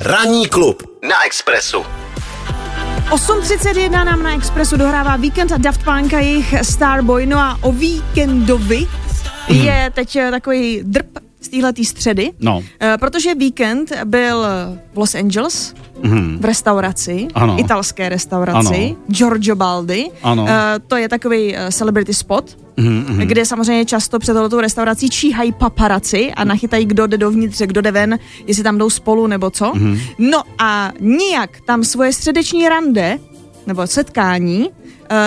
Ranní klub na Expressu. 8.31 nám na Expressu dohrává víkend a Daft Punk a jejich Starboy. No a o víkendovi je teď takový drp z téhletý středy, No. Eh, protože víkend byl v Los Angeles, v restauraci, Ano. italské restauraci, Ano. Giorgio Baldi. Ano. Eh, to je takový eh, celebrity spot, Mhm, kde samozřejmě často před tohletou restaurací číhají paparaci a nachytají, kdo jde dovnitř, kdo jde ven, jestli tam jdou spolu nebo co. Mhm. No a nijak tam svoje středeční rande, nebo setkání,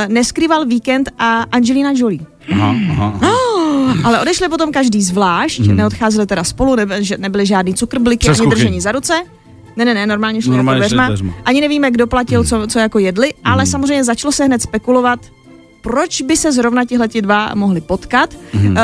neskrýval víkend a Angelina Jolie. Aha, aha. Ale odešli potom každý zvlášť, neodcházeli teda spolu, nebe, že nebyly žádný cukrbliky. Přes ani kuchyň. držení za ruce. Ne, ne, ne, normálně šli Normálně jako dveřma. Ani nevíme, kdo platil, co, co jako jedli, ale Mhm. samozřejmě začalo se hned spekulovat, proč by se zrovna tihleti dva mohli potkat. Mhm. Uh,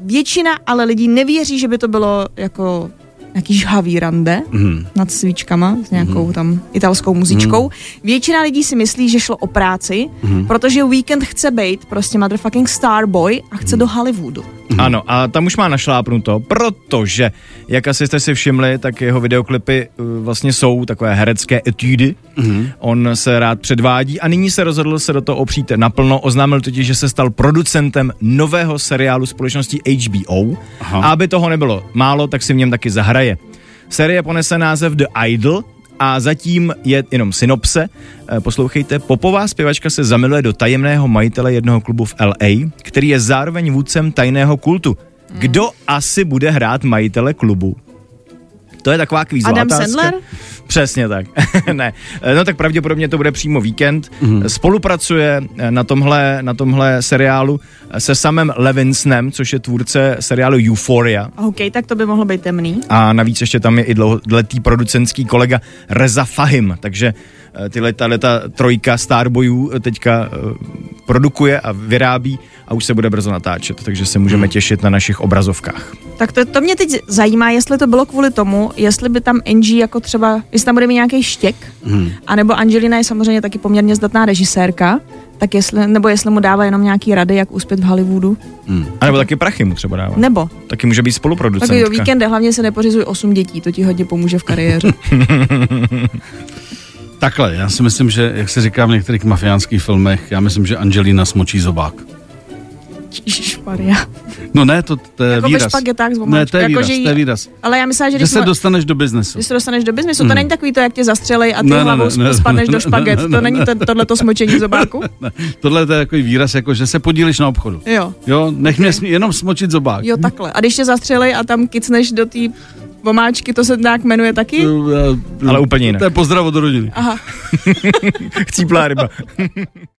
většina ale lidí nevěří, že by to bylo jako nějaký žhavý rande Mhm. nad svíčkama s nějakou tam italskou muzičkou. Většina lidí si myslí, že šlo o práci, protože Weekend chce být prostě motherfucking starboy a chce do Hollywoodu. Ano, a tam už má našlápnuto, protože, jak asi jste si všimli, tak jeho videoklipy uh, vlastně jsou takové herecké etudy. Mm-hmm. On se rád předvádí a nyní se rozhodl se do toho opřít naplno. Oznámil totiž, že se stal producentem nového seriálu společnosti HBO. Aha. A aby toho nebylo málo, tak si v něm taky zahraje. Série ponese název The Idol a zatím je jenom synopse. Eh, Poslouchejte, popová zpěvačka se zamiluje do tajemného majitele jednoho klubu v LA, který je zároveň vůdcem tajného kultu. Kdo asi bude hrát majitele klubu? To je taková kvízová Adam otázka. Sandler? Přesně tak. ne. No tak pravděpodobně to bude přímo víkend. Mm-hmm. Spolupracuje eh, na tomhle, na tomhle seriálu eh, se samem Levinsonem, což je tvůrce seriálu Euphoria. OK, tak to by mohlo být temný. A navíc ještě tam je i dlouholetý producentský kolega Reza Fahim, takže eh, tyhle ta, ta trojka Starboyů eh, teďka eh, produkuje a vyrábí a už se bude brzo natáčet, takže se můžeme těšit na našich obrazovkách. Tak to, to mě teď zajímá, jestli to bylo kvůli tomu, jestli by tam Angie jako třeba, jestli tam bude mít nějaký štěk, hmm. anebo Angelina je samozřejmě taky poměrně zdatná režisérka, tak jestli, nebo jestli mu dává jenom nějaký rady, jak uspět v Hollywoodu, A nebo taky prachy mu třeba dává. nebo Taky může být takový spoluproducentka. o víkende, hlavně se nepořizuj osm dětí, to ti hodně pomůže v kariéře. Takhle, já si myslím, že, jak se říká v některých mafiánských filmech, já myslím, že Angelina smočí zobák. Ježišmarja. No ne, to, to je Jako ve výraz. špagetách s ne, to je jako výraz, že jí- to je výraz. Ale já myslím, že Že když, se jsme- dostaneš do biznesu. když se dostaneš do biznesu, to není takový to, jak tě zastřelej a ty Ne, hlavou ne, ne, spadneš ne, do špaget. ne, To ne, není ne. ten, tohleto smočení zobáku? Ne, Tohle to je takový výraz, jako že se podílíš na obchodu. Jo. Jo, nech mě smi- jenom smočit zobák. Jo, takhle. A když tě zastřelej a tam kicneš do té vomáčky, to se nějak jmenuje taky? Ale úplně jinak. To je pozdrav od rodiny. Aha. Chcíplá ryba.